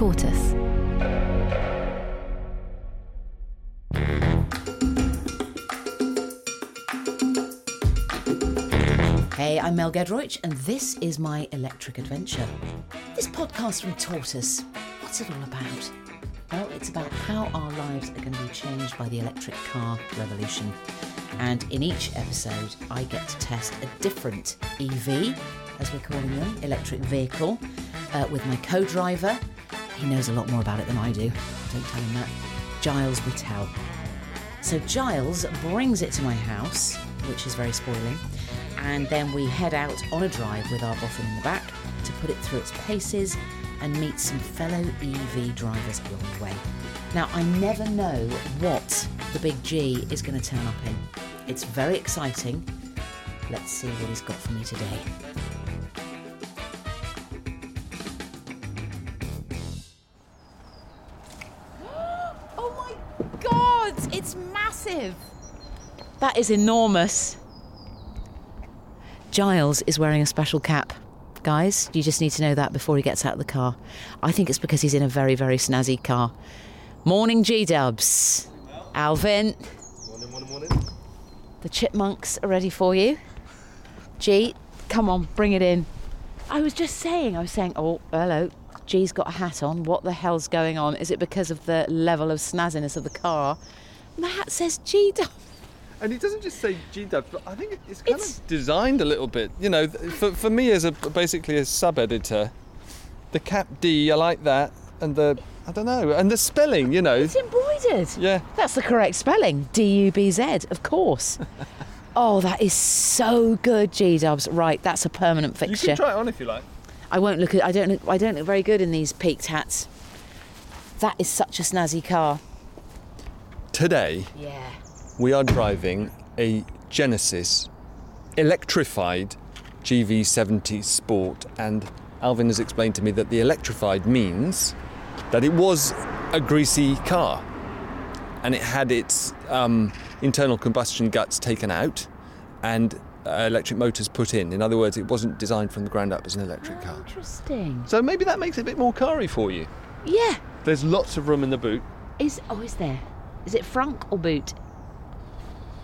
Tortoise. Hey, I'm Mel Gedroych, and this is my electric adventure. This podcast from Tortoise, what's it all about? Well, it's about how our lives are going to be changed by the electric car revolution. And in each episode, I get to test a different EV, as we're calling them, electric vehicle, uh, with my co driver. He knows a lot more about it than I do. Don't tell him that. Giles Whittell. So Giles brings it to my house, which is very spoiling, and then we head out on a drive with our boffin in the back to put it through its paces and meet some fellow EV drivers along the way. Now, I never know what the big G is going to turn up in. It's very exciting. Let's see what he's got for me today. That is enormous. Giles is wearing a special cap. Guys, you just need to know that before he gets out of the car. I think it's because he's in a very, very snazzy car. Morning, G Dubs. Alvin. Morning, morning, morning. The chipmunks are ready for you. G, come on, bring it in. I was just saying, I was saying, oh, hello. G's got a hat on. What the hell's going on? Is it because of the level of snazziness of the car? My hat says G Dubs. And it doesn't just say G Dubs, but I think it's kind It's- of designed a little bit. You know, for, for me as a basically a sub editor, the cap D, I like that, and the I don't know, and the spelling. You know, It's embroidered. yeah. That's the correct spelling. D U B Z, of course. oh, that is so good, G Dubs. Right, that's a permanent fixture. You fixture. can try it on if you like. I won't look at. I don't. Look, I don't look very good in these peaked hats. That is such a snazzy car. Today Yeah. We are driving a Genesis electrified GV70 Sport, and Alvin has explained to me that the electrified means that it was a greasy car and it had its um, internal combustion guts taken out and uh, electric motors put in. In other words, it wasn't designed from the ground up as an electric car. Interesting. So maybe that makes it a bit more carry for you. Yeah. There's lots of room in the boot. Is oh, is there? Is it frunk or boot?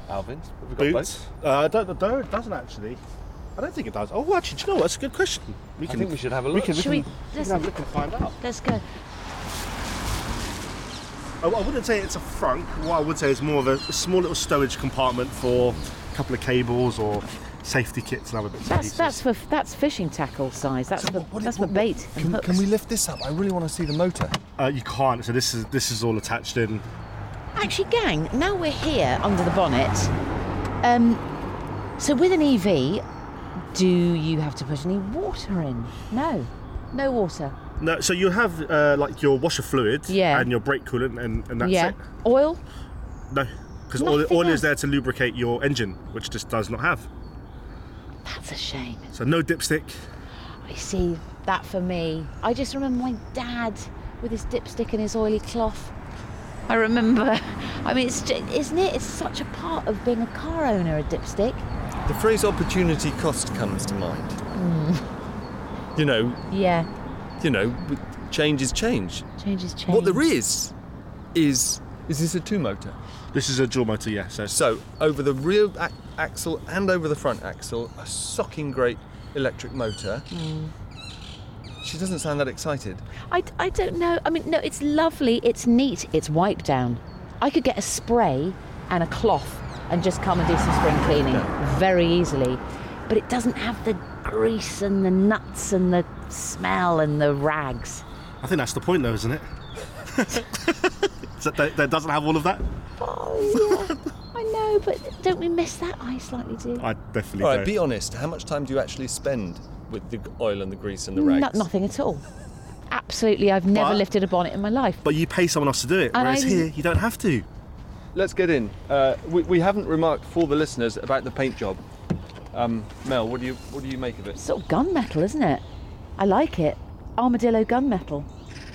Alvin, have we got Boots? Uh, I don't know. It doesn't actually. I don't think it does. Oh, actually, do you know what? That's a good question. We I think we should have a look. We can, we Should we? can, we Let's, can have a look and find out. let's go. I, I wouldn't say it's a frunk. What I would say is more of a, a small little stowage compartment for a couple of cables or safety kits and other bits and That's pieces. that's for that's fishing tackle size. That's for that's for bait and Can, hooks. can we lift this up? I really want to see the motor. Uh, you can't. So this is this is all attached in. Actually, gang, now we're here under the bonnet. Um, so with an EV, do you have to put any water in? No, no water. No, so you have uh, like your washer fluid Yeah. and your brake coolant, and, and that's yeah. it. Oil? No, because oil, oil is there to lubricate your engine, which this does not have. That's a shame. So no dipstick. I see that for me. I just remember my dad with his dipstick and his oily cloth. I remember. I mean, it's ju- isn't it? It's such a part of being a car owner, a dipstick. The phrase opportunity cost comes to mind. Hmm. You know, Yeah, you know, change is change. changes change. What there is, is is this a two motor? This is a dual motor, yeah. So So over the rear ac- axle and over the front axle, a socking great electric motor. Hmm. She doesn't sound that excited. I, I don't know. I mean, no, it's lovely. It's neat. It's wipe down. I could get a spray and a cloth and just come and do some spring cleaning very easily. But it doesn't have the grease and the nuts and the smell and the rags. I think that's the point, though, isn't it? So that, that doesn't have all of that. Oh, yeah. I know, but don't we miss that? I slightly do. I definitely All right, don't. be honest. How much time do you actually spend with the oil and the grease and the rags? No- nothing at all. Absolutely, I've never But- lifted a bonnet in my life. but you pay someone else to do it, And whereas I- here you don't have to. Let's get in. Uh, we, we haven't remarked for the listeners about the paint job. Um, Mel, what do you what do you make of it? Sort of gunmetal, isn't it? I like it. Armadillo gunmetal.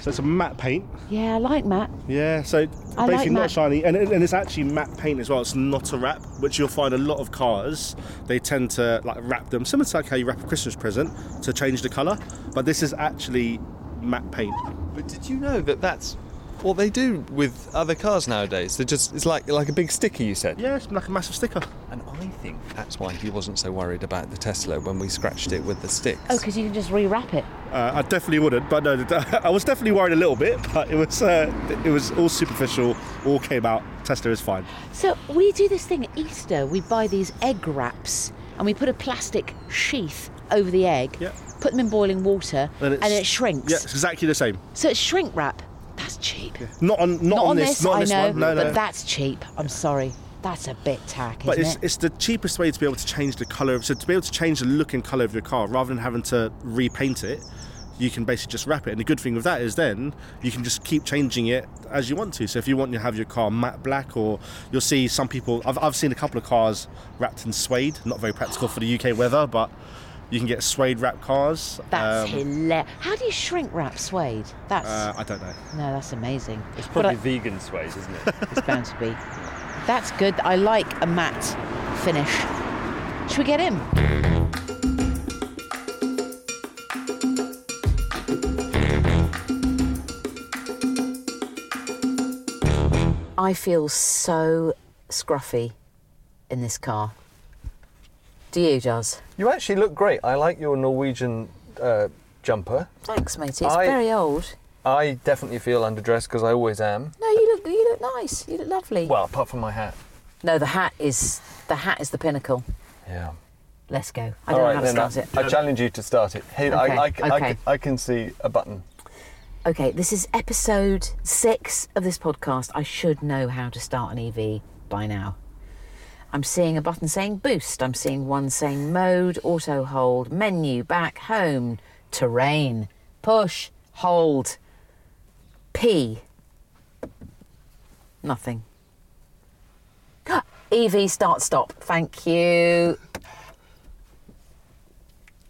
So it's a matte paint. Yeah, I like matte. Yeah, so I basically like not matte. shiny, and, and it's actually matte paint as well. It's not a wrap, which you'll find a lot of cars. They tend to like wrap them, similar to like how you wrap a Christmas present to change the colour. But this is actually matte paint. But did you know that that's what they do with other cars nowadays? They just it's like like a big sticker. You said. Yeah, it's like a massive sticker. And I think that's why he wasn't so worried about the Tesla when we scratched it with the sticks. Oh, because you can just rewrap it. Uh, I definitely wouldn't, but no, I was definitely worried a little bit. But it was uh, it was all superficial. All came out. Tesla is fine. So we do this thing at Easter. We buy these egg wraps and we put a plastic sheath over the egg. Yeah. Put them in boiling water And and, it shrinks. Yeah, it's exactly the same. So it's shrink wrap. That's cheap. Not on not, Not, on, on this. this, Not on I this know, one. No, but that's cheap. I'm sorry. That's a bit tack, But it's, it? it's the cheapest way to be able to change the colour. So to be able to change the look and colour of your car, rather than having to repaint it, you can basically just wrap it. And the good thing with that is then you can just keep changing it as you want to. So if you want to have your car matte black, or you'll see some people. I've, I've seen a couple of cars wrapped in suede. Not very practical for the UK weather, but you can get suede wrap cars. That's Um, hilarious. How do you shrink wrap suede? That's uh, I don't know. no, that's amazing. It's probably I- vegan suede, isn't it? it's bound to be. That's good. I like a matte finish. Should we get in? I feel so scruffy in this car. Do you, Jazz? you actually look great. I like your Norwegian uh, jumper. Thanks, matey. It's I- very old. I definitely feel underdressed because I always am. No, you look you look nice. You look lovely. Well, apart from my hat. no, the hat is the hat is the pinnacle. Yeah. Let's go. I All don't right, know how to then. start it. I challenge you to start it. Hey, Okay, I, I, I, okay. I can see a button. Okay, this is episode six of this podcast. I should know how to start an EV by now. I'm seeing a button saying boost. I'm seeing one saying mode, auto hold, menu, back, home, terrain, push, hold, P. Nothing. EV start stop. Thank you.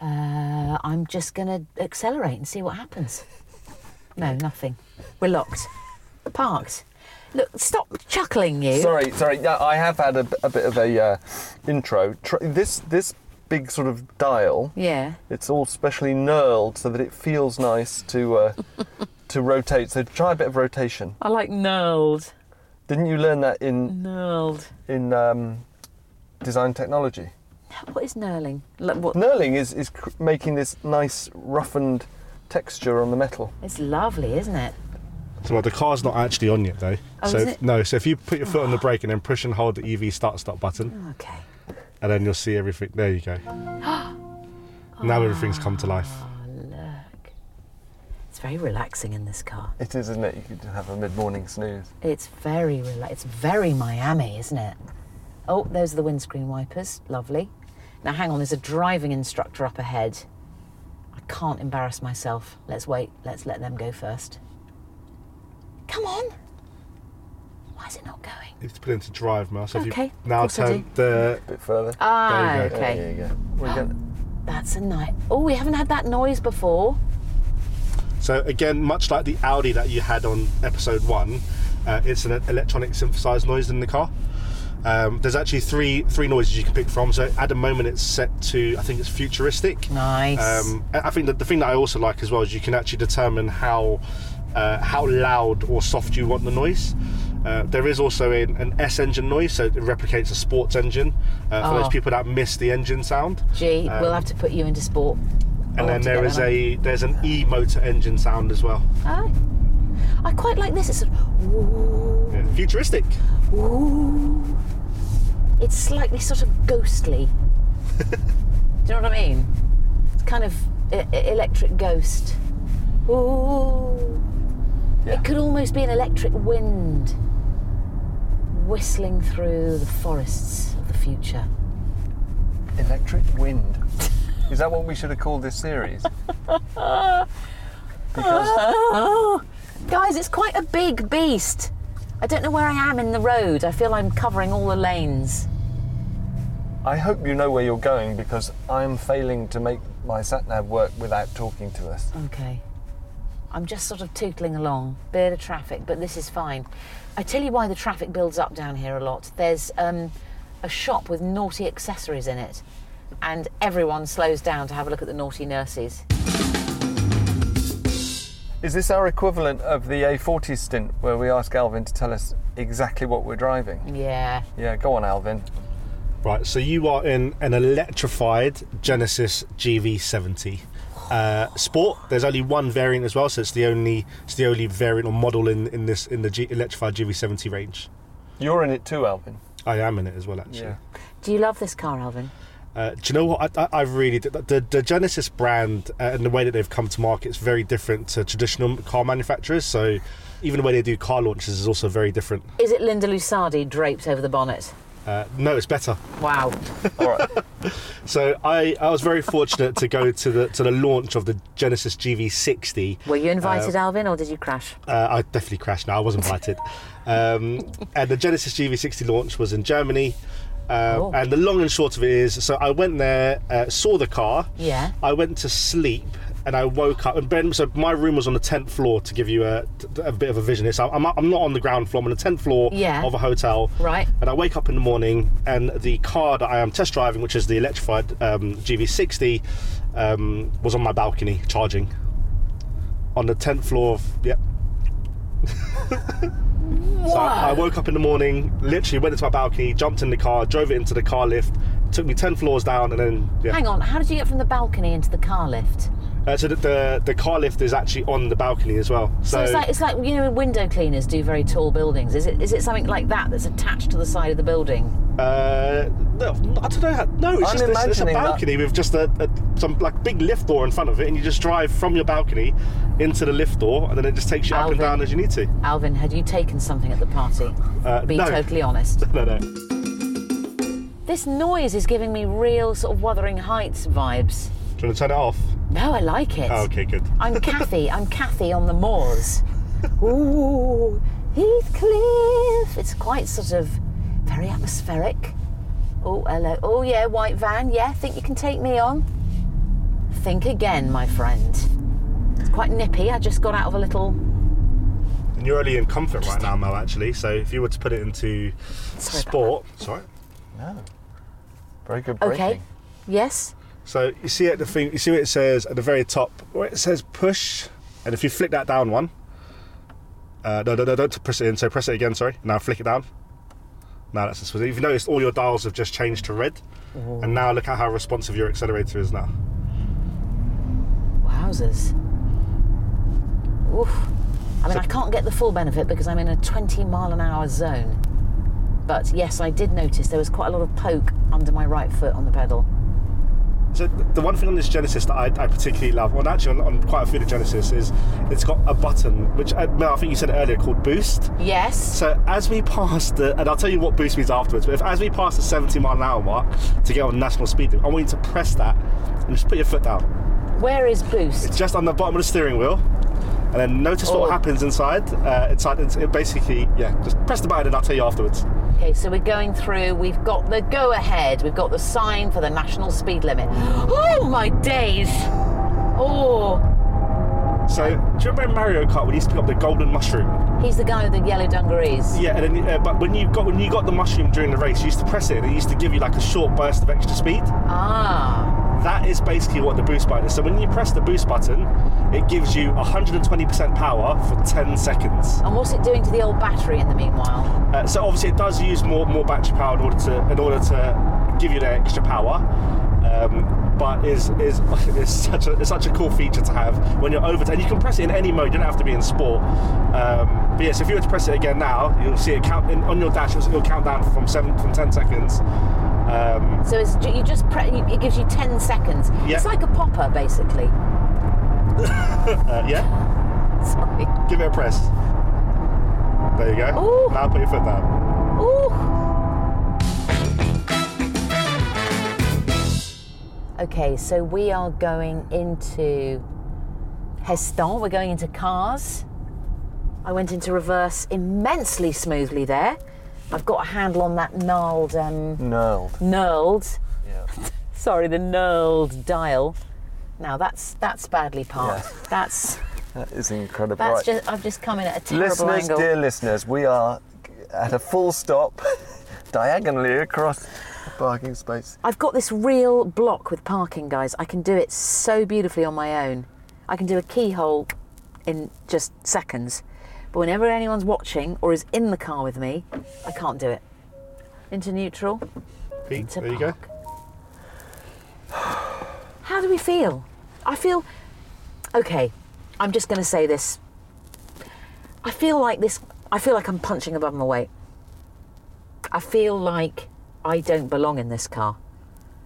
Uh, I'm just going to accelerate and see what happens. No, nothing. We're locked. Parked. Look, stop chuckling, you. Sorry, sorry. Yeah, I have had a, a bit of a uh, intro. Tr- this this big sort of dial. Yeah. It's all specially knurled so that it feels nice to uh, to rotate. So try a bit of rotation. I like knurled. Didn't you learn that in Knurled. in um, design technology? What is knurling? Like, what? Knurling is is cr- making this nice roughened texture on the metal. It's lovely, isn't it? So well, the car's not actually on yet though. Oh, so is if- it? no, so if you put your foot on the ah. brake and then push and hold the EV start stop button, oh, Okay. and then you'll see everything. There you go. now ah, everything's come to life. Oh, look. It's very relaxing in this car. It is, isn't it? You could have a mid-morning snooze. It's very rela- It's very Miami, isn't it? Oh, those are the windscreen wipers. Lovely. Now, hang on. There's a driving instructor up ahead. I can't embarrass myself. Let's wait. Let's let them go first. Come on. Why is it not going? You have to put it into drive, Mel. So if Okay, you of now course I turn the A bit further. Ah, There you go. okay. There you go. We're gonna- That's a night. Oh, we haven't had that noise before. So again, much like the Audi that you had on episode one, uh, it's an electronic synthesized noise in the car. Um, there's actually three three noises you can pick from. So at the moment, it's set to I think it's futuristic. Nice. Um, I I think that the thing that I also like as well is you can actually determine how uh, how loud or soft you want the noise. Uh, there is also an, an S engine noise, so it replicates a sports engine uh, for Oh. those people that miss the engine sound. Gee, we'll um, have to put you into sport. And then there is a there's an E motor engine sound as well. Oh. I quite like this. It's sort of, ooh, Yeah, futuristic. ooh. It's slightly sort of ghostly. Do you know what I mean? It's kind of electric ghost. Ooh. Yeah. It could almost be an electric wind. whistling through the forests of the future. Electric wind. Is that what we should have called this series? because Oh, guys, it's quite a big beast. I don't know where I am in the road. I feel I'm covering all the lanes. I hope you know where you're going because I'm failing to make my sat nav work without talking to us. Okay. I'm just sort of tootling along. Bit of traffic, but this is fine. I tell you why the traffic builds up down here a lot. There's um, a shop with naughty accessories in it, and everyone slows down to have a look at the naughty nurses. Is this our equivalent of the A40 stint where we ask Alvin to tell us exactly what we're driving? Yeah. Yeah, go on, Alvin. Right, so you are in an electrified Genesis GV70 uh, Sport. There's only one variant as well, so it's the only it's the only variant or model in, in this in the G, electrified GV70 range. You're in it too, Alvin. I am in it as well, actually. Yeah. Do you love this car, Alvin? Uh, do you know what? I, I, I really the, the, the Genesis brand uh, and the way that they've come to market is very different to traditional car manufacturers. So even the way they do car launches is also very different. Is it Linda Lusardi draped over the bonnet? Uh, no, it's better. Wow. All right. So I, I was very fortunate to go to the to the launch of the Genesis GV60. Were you invited, Alvin, or did you crash? Uh, I definitely crashed. No, I was invited. um, and the Genesis GV60 launch was in Germany. Oh. And the long and short of it is, so I went there, uh, saw the car. Yeah. I went to sleep, and I woke up. And Ben, so my room was on the tenth floor to give you a, a bit of a vision. So I'm, I'm not on the ground floor. I'm on the tenth floor Yeah. of a hotel. Right. And I wake up in the morning, and the car that I am test driving, which is the electrified um, GV60, um, was on my balcony charging. On the tenth floor of yep. So I, I woke up in the morning, literally went into my balcony, jumped in the car, drove it into the car lift, took me ten floors down, and then yeah. Hang on, how did you get from the balcony into the car lift? Uh, so the, the the car lift is actually on the balcony as well. So, So, it's like it's like you know window cleaners do very tall buildings. Is it is it something like that that's attached to the side of the building? uh, no, I don't know. How, no, it's I'm just it's, it's a imagining that- balcony with just a, a some like big lift door in front of it, and you just drive from your balcony into the lift door, and then it just takes you up and down as you need to. Alvin, had you taken something at the party? Uh, Be no. totally honest. No, no. This noise is giving me real sort of Wuthering Heights vibes. Do you want to turn it off? No, I like it. Oh, okay, good. I'm Cathy. I'm Cathy on the moors. Ooh, Heathcliff. It's quite sort of very atmospheric. Oh, hello. Oh, yeah, white van. Yeah, think you can take me on? Think again, my friend. It's quite nippy. I just got out of a little. And you're only in comfort right now, Mel. Actually, so if you were to put it into Sorry sport, sorry. No. Very good braking. Okay. Yes. So you see at the thing, you see what it says at the very top, where it says push, and if you flick that down one, uh, no, no, no, don't press it in. So press it again. Sorry. Now flick it down. Now that's just. You've noticed all your dials have just changed to red, and now look at how responsive your accelerator is now. Wowzers. Oof. I mean, I can't get the full benefit because I'm in a 20 mile an hour zone. But yes, I did notice there was quite a lot of poke under my right foot on the pedal. So the one thing on this Genesis that I, I particularly love, well, actually on, on quite a few of the Genesis, is it's got a button which uh, Mel, I think you said earlier called Boost. Yes. So as we pass the, and I'll tell you what boost means afterwards. But if, as we pass the 70 mile an hour mark to get on national speed limit, I want you to press that and just put your foot down. Where is boost? It's just on the bottom of the steering wheel, and then notice Oh. what happens inside. Uh, inside, it's, it basically, yeah, just press the button and I'll tell you afterwards. Okay, so we're going through. We've got the go ahead. We've got the sign for the national speed limit. Oh my days! Oh, So do you remember in Mario Kart when you used to pick up the golden mushroom? he's the guy with the yellow dungarees. Yeah, and then, uh, but when you got when you got the mushroom during the race, you used to press it and it used to give you like a short burst of extra speed. Ah, That is basically what the boost button is. So when you press the boost button, it gives you 120% power for 10 seconds. and what's it doing to the old battery in the meanwhile? Uh, so obviously it does use more more battery power in order to in order to give you the extra power. Um, but is is is such a it's such a cool feature to have when you're over. And you can press it in any mode. You don't have to be in sport. Um, but yes, if you were to press it again now, you'll see it count in, on your dash. It'll, it'll count down from seven from 10 seconds. Um, So it's, you just pre- it gives you 10 seconds. Yeah. It's like a popper, basically. uh, yeah, Sorry. give it a press. There you go. Ooh. Now put your foot down. Okay, so we are going into Heston. We're going into cars. I went into reverse immensely smoothly there. I've got a handle on that gnarled, um, Knurled. knurled. Yeah. Sorry, the knurled dial. Now that's that's badly parked. Yeah. That's That is incredible. that's right. just I've just come in at a terrible listeners, angle. dear listeners, we are at a full stop, diagonally across the parking space. I've got this real block with parking, guys. I can do it so beautifully on my own. I can do a keyhole in just seconds. But whenever anyone's watching or is in the car with me, I can't do it. Into neutral. Pete, into there you go. How do we feel? I feel okay. I'm just going to say this. I feel like this. I feel like I'm punching above my weight. I feel like I don't belong in this car.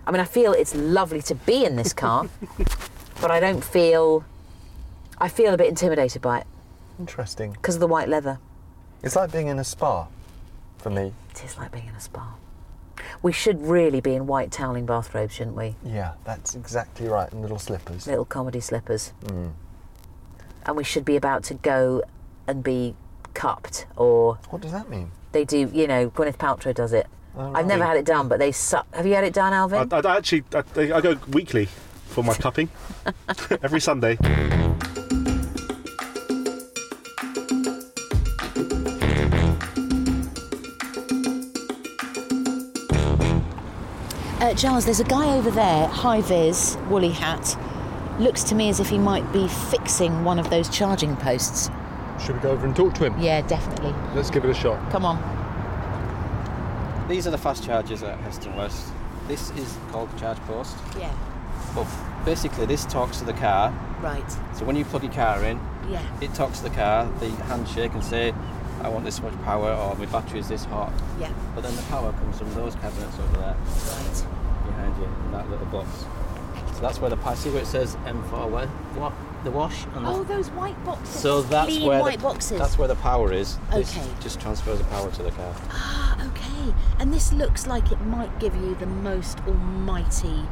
I mean, I feel it's lovely to be in this car, but I don't feel. I feel a bit intimidated by it Interesting. because of the white leather. It's like being in a spa for me. It is like being in a spa. We should really be in white toweling bathrobes, shouldn't we? Yeah, that's exactly right. And little slippers. Little comedy slippers. Mm. And we should be about to go and be cupped, or What does that mean? they do. You know, Gwyneth Paltrow does it. Oh, I've never had it done, but they suck. Have you had it done, Alvin? I, I actually I, I go weekly for my cupping every Sunday. Uh, Giles, there's a guy over there, high vis, woolly hat. Looks to me as if he might be fixing one of those charging posts. Should we go over and talk to him? Yeah, definitely. Let's give it a shot. Come on. These are the fast chargers at Heston West. This is called the Charge Post. Yeah. But basically, this talks to the car. Right. So when you plug your car in, Yeah. it talks to the car. The handshake and say, "I want this much power," or "My battery is this hot." Yeah. But then the power comes from those cabinets over there Right. You in that little box. So that's where the power. See where it says M4 where wa- the wash and the Oh, those white boxes. so that's Clean where white the, boxes. that's where the power is. This Okay. just transfers the power to the car. Ah, okay. And this looks like it might give you the most almighty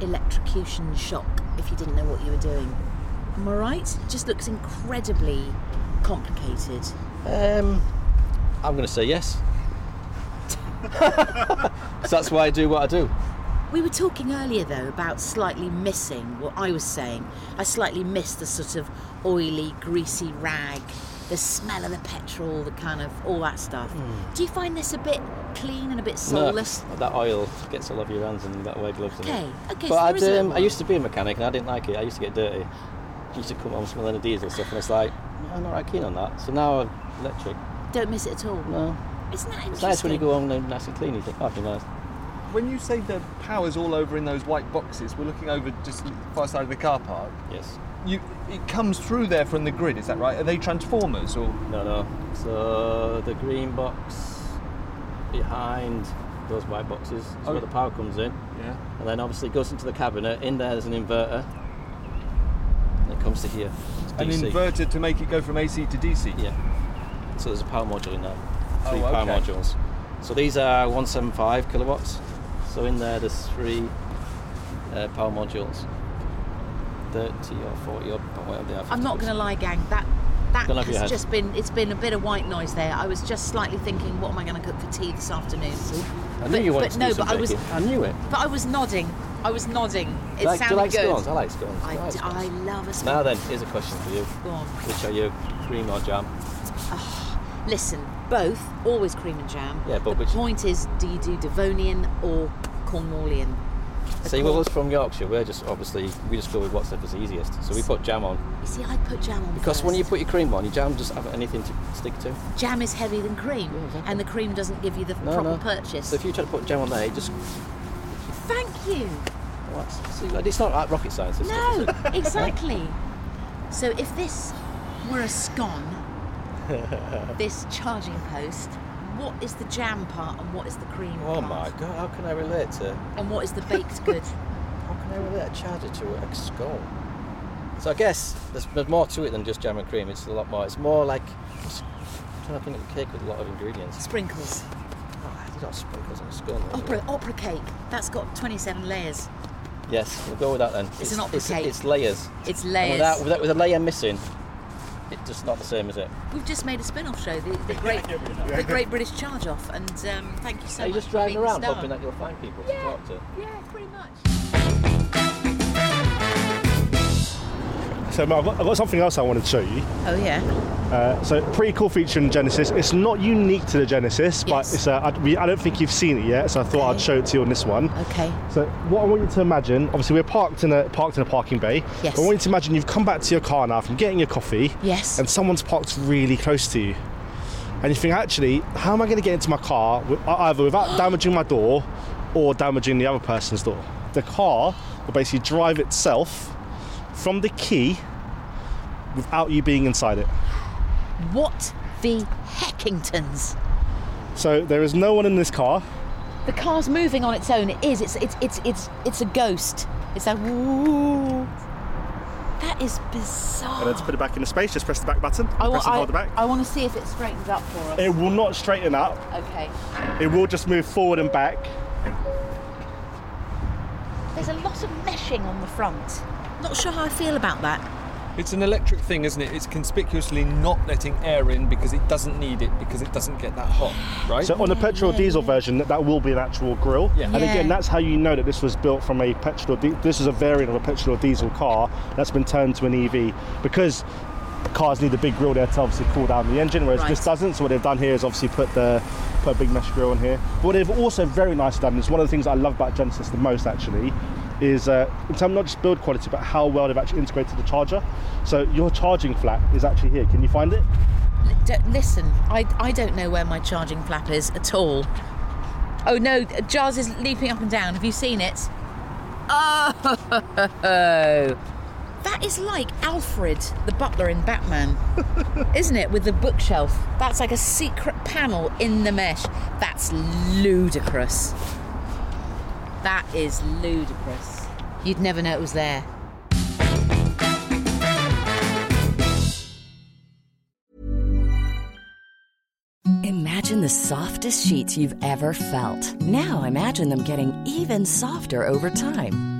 electrocution shock if you didn't know what you were doing. Am I right? It just looks incredibly complicated. Um, I'm going to say yes. so that's why I do what I do. We were talking earlier though about slightly missing what I was saying. I slightly missed the sort of oily, greasy rag, the smell of the petrol, the kind of all that stuff. Do you find this a bit clean and a bit soulless? No, that oil gets all over your hands and you've got to wear gloves. Okay, okay, But so there I'd, is a um, I used to be a mechanic and I didn't like it. I used to get dirty. I used to come home smelling of diesel stuff and it's like, "No, I'm not right keen on that. So now I'm electric. Don't miss it at all. No. Isn't that interesting? It's nice when you go home and nice and clean. You think, oh, that'd be nice. When you say the power's all over in those white boxes, we're looking over just the far side of the car park. Yes. You, it comes through there from the grid, is that right? Are they transformers or? No, no. So the green box behind those white boxes is Oh. where the power comes in. Yeah. And then obviously it goes into the cabinet. In there, there's an inverter. And it comes to here. An inverter to make it go from AC to DC. Yeah. So there's a power module in there. Three Oh, power modules. So these are 175 kilowatts. So in there, there's three uh, power modules. 30 or 40 or whatever they are. I'm not going to lie, gang. That that Gone over your has just been it's been a bit of white noise there. I was just slightly thinking, what am I going to cook for tea this afternoon? I knew but- you wanted but to no, do some but I was- I knew it. But I was nodding. I was nodding. It like, sounded do you like good. scones? I like scones. I, I like d- scones. I love a scone. Now then, here's a question for you. Go on. Which are you, cream or jam? Listen, both always cream and jam. Yeah, but the which- point is, do you do Devonian or Cornwallian? See, well, us from Yorkshire, we're just obviously we just go with what's the easiest. So we put jam on You see, I put jam on because when you put your cream on, your jam doesn't have anything to stick to. jam is heavier than cream, Yeah, exactly. and the cream doesn't give you the No, proper no. purchase. So if you try to put jam on there, it just Thank you. what's, see, like, it's not like rocket science. Stuff, No, it? exactly. So if this were a scone, this charging post, what is the jam part and what is the cream Oh part? my god, how can I relate to? It? And what is the baked good? How can I relate a charger to a scone? So I guess there's, there's more to it than just jam and cream. It's a lot more. It's more like I'm trying to think of a cake with a lot of ingredients. Sprinkles. Oh, it's got sprinkles on a scone. Opera, opera cake. That's got 27 layers. Yes, we'll go with that then. It's an opera it's, cake. It's layers. It's And layers. Without, without, with a layer missing, it's just not the same, is it? We've just made a spin-off show, the, the great, the Great British Charge Off, and um, thank you so Are you much. just driving around hoping that you'll find people to talk to? Yeah, pretty much. So I've got, I've got something else I wanted to show you. Oh yeah. Uh, so pretty cool feature in Genesis. It's not unique to the Genesis, but Yes. it's uh, I, we, I don't think you've seen it yet. So I thought Okay. I'd show it to you on this one. Okay. So what I want you to imagine, obviously we're parked in a parked in a parking bay. Yes. I want you to imagine you've come back to your car now from getting your coffee. Yes. And someone's parked really close to you. And you think, actually, how am I going to get into my car with, either without damaging my door or damaging the other person's door? The car will basically drive itself from the key without you being inside it. What the heckingtons? So there is no one in this car. The car's moving on its own. It is. It's it's it's it's it's a ghost. It's like woo. That is bizarre. And then to put it back into space, just press the back button. I, press and I, hold it back. I want to see if it straightens up for us. It will not straighten up. okay. It will just move forward and back. There's a lot of meshing on the front. Not sure how I feel about that. It's an electric thing, isn't it? It's conspicuously not letting air in because it doesn't need it because it doesn't get that hot, right? So on the petrol yeah, diesel yeah. version, that, that will be an actual grill. Yeah. And Yeah. again, that's how you know that this was built from a petrol. Di- this is a variant of a petrol diesel car that's been turned to an EV because cars need a big grill there to obviously cool down the engine, whereas this doesn't. So what they've done here is obviously put the put a big mesh grill on here. But what they've also very nicely done is one of the things I love about Genesis the most actually is uh, in terms not just build quality but how well they've actually integrated the charger. So your charging flap is actually here. Can you find it? Listen, I, I don't know where my charging flap is at all. Oh no, Jars is leaping up and down. Have you seen it? Oh, that is like Alfred, the butler in Batman, isn't it? With the bookshelf. That's like a secret panel in the mesh. That's ludicrous. That is ludicrous. You'd never know it was there. Imagine the softest sheets you've ever felt. Now imagine them getting even softer over time.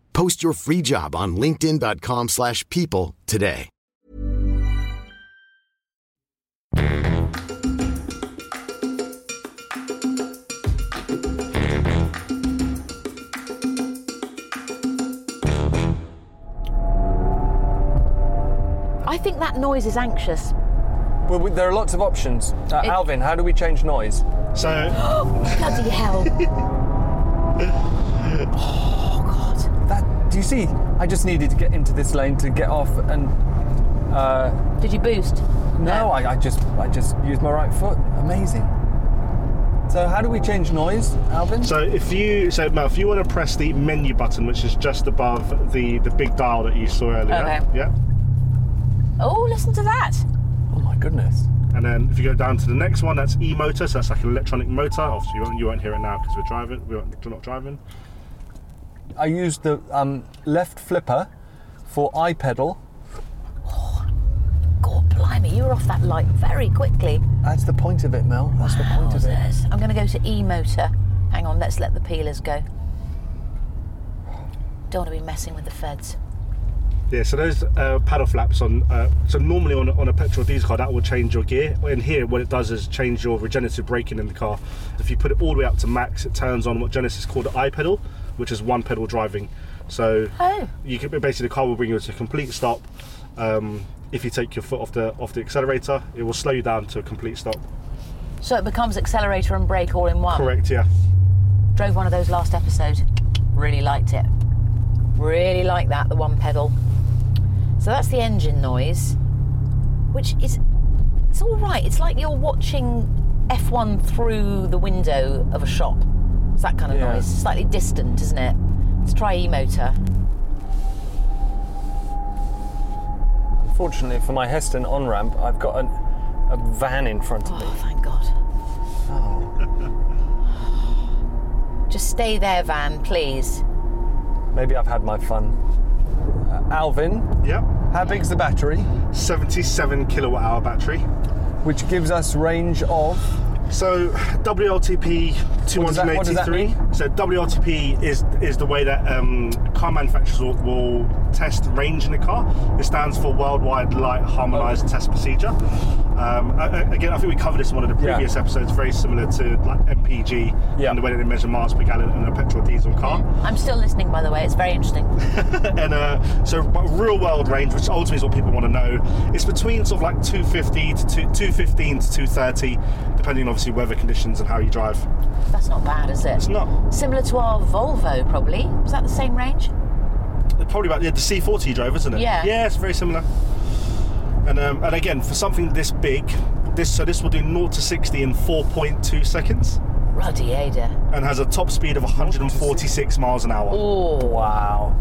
Post your free job on linkedin.com/people slash people today. I think that noise is anxious. well, we- there are lots of options. Uh, Alvin, how do we change noise? So Bloody hell. you see? I just needed to get into this lane to get off, and uh, Did you boost? no, I, I just I just used my right foot. Amazing. So how do we change noise, Alvin? So if you so Mel, if you want to press the menu button, which is just above the the big dial that you saw earlier, Okay. yeah, Oh, listen to that. oh my goodness. and then if you go down to the next one, that's e-motor, so that's like an electronic motor. Obviously, you won't, you won't hear it now because we're driving. We won't, we're not driving. I used the um, left flipper for eye pedal. God, blimey, you were off that light very quickly. That's the point of it, Mel. That's the point of it. Wowzers. I'm going to go to e-motor. Hang on, let's let the peelers go. Don't want to be messing with the feds. Yeah, so those uh, paddle flaps on. Uh, so normally on, on a petrol diesel car, that will change your gear. In here, what it does is change your regenerative braking in the car. If you put it all the way up to max, it turns on what Genesis called the i pedal, which is one pedal driving. So Oh. you can basically the car will bring you to a complete stop. Um, if you take your foot off the off the accelerator, it will slow you down to a complete stop. So it becomes accelerator and brake all in one. Correct, yeah. Drove one of those last episode. Really liked it. Really like that, the one pedal. So that's the engine noise, which is it's all right. It's like you're watching F1 through the window of a shop. It's that kind of Yeah. noise. Slightly distant, isn't it? Let's try e-motor. Unfortunately for my Heston on ramp, I've got an, a van in front of me. Oh, thank God. Just stay there, Van, please. Maybe I've had my fun. Uh, Alvin, Yep. how big's the battery? 77 kilowatt hour battery. Which gives us range of. So WLTP What does that- what does that 283. So WLTP is is the way that um, car manufacturers will, will test range in a car. It stands for Worldwide Light Harmonized Test Procedure. Um, a- a- again, I think we covered this in one of the Yeah. previous episodes. Very similar to like MPG Yeah. and the way that they measure miles per gallon in a petrol diesel car. I'm still listening, by the way. It's very interesting. and uh, so real world range, which ultimately is what people want to know, it's between sort of like 250 to two, 215 to 230, depending on obviously weather conditions and how you drive. That's not bad, is it? It's not. Similar to our Volvo, probably. Was that the same range? Probably about yeah, the C40 you drove, isn't it? Yeah. Yeah, it's very similar. And um, and again, for something this big, this so this will do 0 to 60 in 4.2 seconds, Ruddy Ada. and has a top speed of 146 miles an hour. Oh, Wow.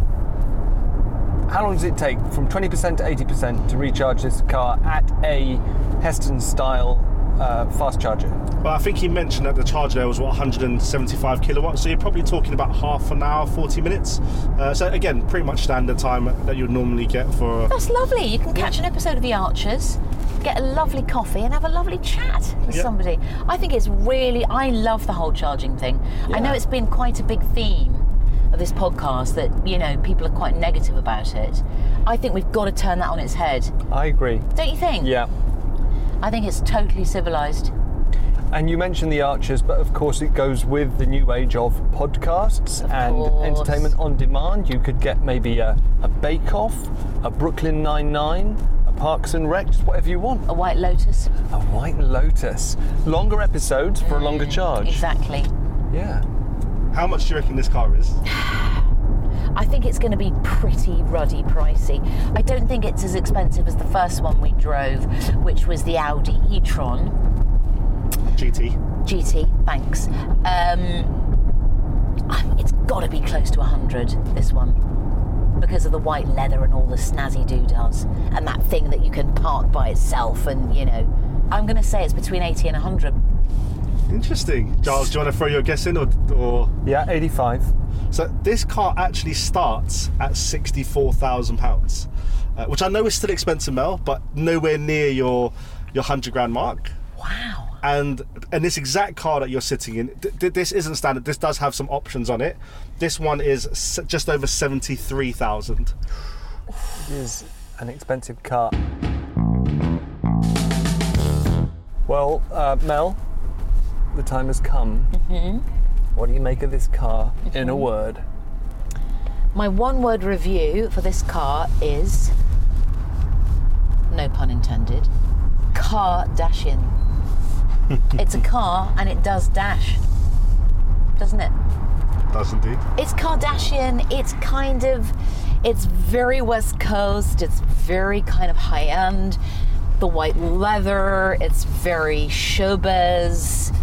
How long does it take from 20% to 80% to recharge this car at a Heston style uh, fast charger? Well, I think he mentioned that the charge there was what 175 kilowatts, so you're probably talking about half an hour, 40 minutes. Uh, so again, pretty much standard time that you'd normally get for. that's lovely. You can catch an episode of The Archers, get a lovely coffee, and have a lovely chat with Yep. somebody. I think it's really, I love the whole charging thing. I know it's been quite a big theme of this podcast that, you know, people are quite negative about it. I think we've got to turn that on its head. I agree. Don't you think? Yeah. I think it's totally civilised. And you mentioned the Archers, but of course it goes with the new age of podcasts Of and course. entertainment on demand. You could get maybe a, a Bake Off, a Brooklyn Nine-Nine, a Parks and Rec, just whatever you want. A White Lotus. A White Lotus. Longer episodes for a longer mm, charge. Exactly. Yeah. How much do you reckon this car is? I think it's going to be pretty ruddy pricey. I don't think it's as expensive as the first one we drove, which was the Audi e-tron GT. GT. Thanks. Um, it's got to be close to 100, this one. Because of the white leather and all the snazzy doodads, and that thing that you can park by itself, and you know. I'm going to say it's between 80 and 100. Interesting. Giles, do you want to throw your guess in, or, or Yeah, 85. So this car actually starts at sixty-four thousand pounds, uh, which I know is still expensive, Mel, but nowhere near your your hundred grand mark. Wow. And and this exact car that you're sitting in, th- th- this isn't standard. This does have some options on it. This one is s- just over seventy-three thousand. It is an expensive car. Well, uh, Mel, the time has come. Mm-hmm. What do you make of this car in a word? My one word review for this car is no pun intended car Kardashian. it's a car and it does dash, doesn't it? Does indeed. It's Kardashian. It's kind of, it's very West Coast. It's very kind of high end. The white leather. It's very showbiz.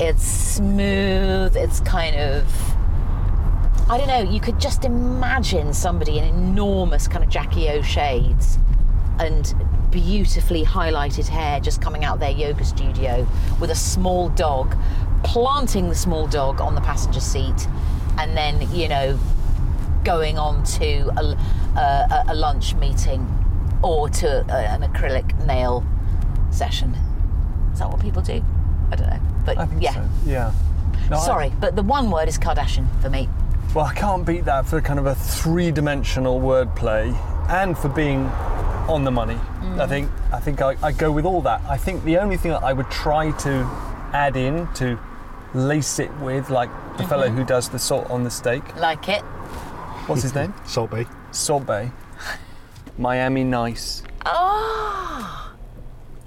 It's smooth. It's kind of, I don't know. You could just imagine somebody in enormous kind of Jackie O shades and beautifully highlighted hair just coming out of their yoga studio with a small dog, planting the small dog on the passenger seat, and then, you know, going on to a, a, a lunch meeting or to a, an acrylic nail session. Is that what people do? I don't know. But I think yeah. so. Yeah. No, I- Sorry, but the one word is Kardashian for me. well, I can't beat that for kind of a three-dimensional wordplay and for being on the money. Mm. I think I think I, I go with all that. I think the only thing that I would try to add in to lace it with, like the fellow Mm-hmm. who does the salt on the steak, Like it. What's his name? Salt Bae. Salt Bae. Miami Nice. Oh,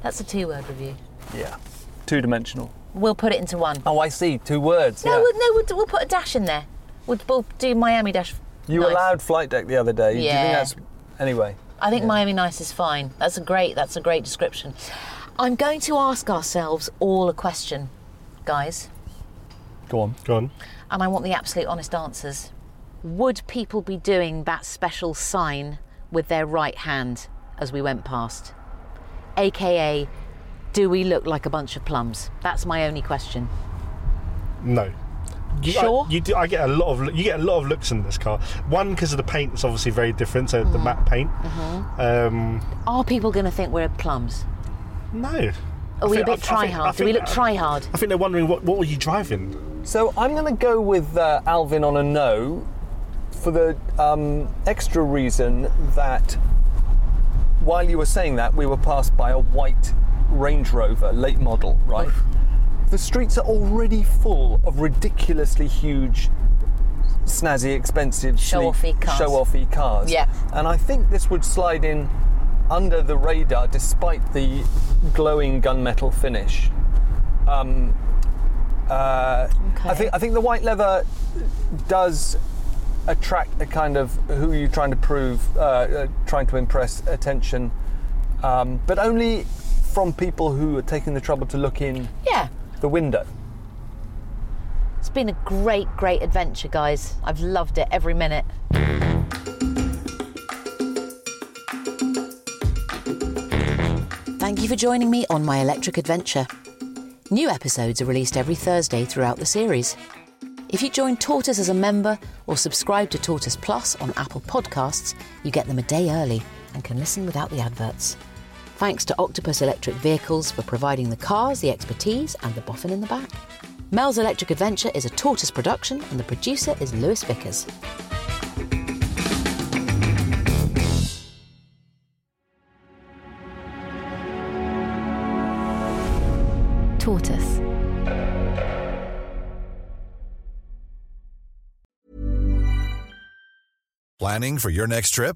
that's a two-word review. Yeah. Two dimensional. We'll put it into one. Oh, I see. Two words. No, yeah. we'll, no, we'll, we'll put a dash in there. We'll, we'll do Miami dash. You nice. allowed flight deck the other day. Do you Yeah. think that's anyway? I think Miami nice is fine. That's a great. That's a great description. I'm going to ask ourselves all a question, guys, Go on. Go on. and I want the absolute honest answers. Would people be doing that special sign with their right hand as we went past? AKA, do we look like a bunch of plums? That's my only question. No. You, Sure. I, you do, I get a lot of you get a lot of looks in this car. One because of the paint is obviously very different, so Mm. the matte paint. Mm-hmm. Um, Are people going to think we're plums? no. Are we a bit I- I try think- I hard? Do we look try hard? I think they're wondering what what were you driving? So I'm going to go with uh, Alvin on a no for the um, extra reason that while you were saying that, we were passed by a white Range Rover late model, right? The streets are already full of ridiculously huge, snazzy, expensive, Show-offy cars. show-offy cars. Yeah. And I think this would slide in under the radar despite the glowing gunmetal finish. Um, uh, I think I think the white leather does attract a kind of who you're trying to prove, uh, uh, trying to impress attention, um, but only from people who are taking the trouble to look in Yeah. the window. It's been a great, great adventure, guys. I've loved it every minute. Thank you for joining me on my electric adventure. New episodes are released every Thursday throughout the series. If you join Tortoise as a member or subscribe to Tortoise Plus on Apple Podcasts, you get them a day early and can listen without the adverts. Thanks to Octopus Electric Vehicles for providing the cars, the expertise, and the boffin in the back. Mel's Electric Adventure is a Tortoise production, and the producer is Lewis Vickers. Tortoise. Planning for your next trip?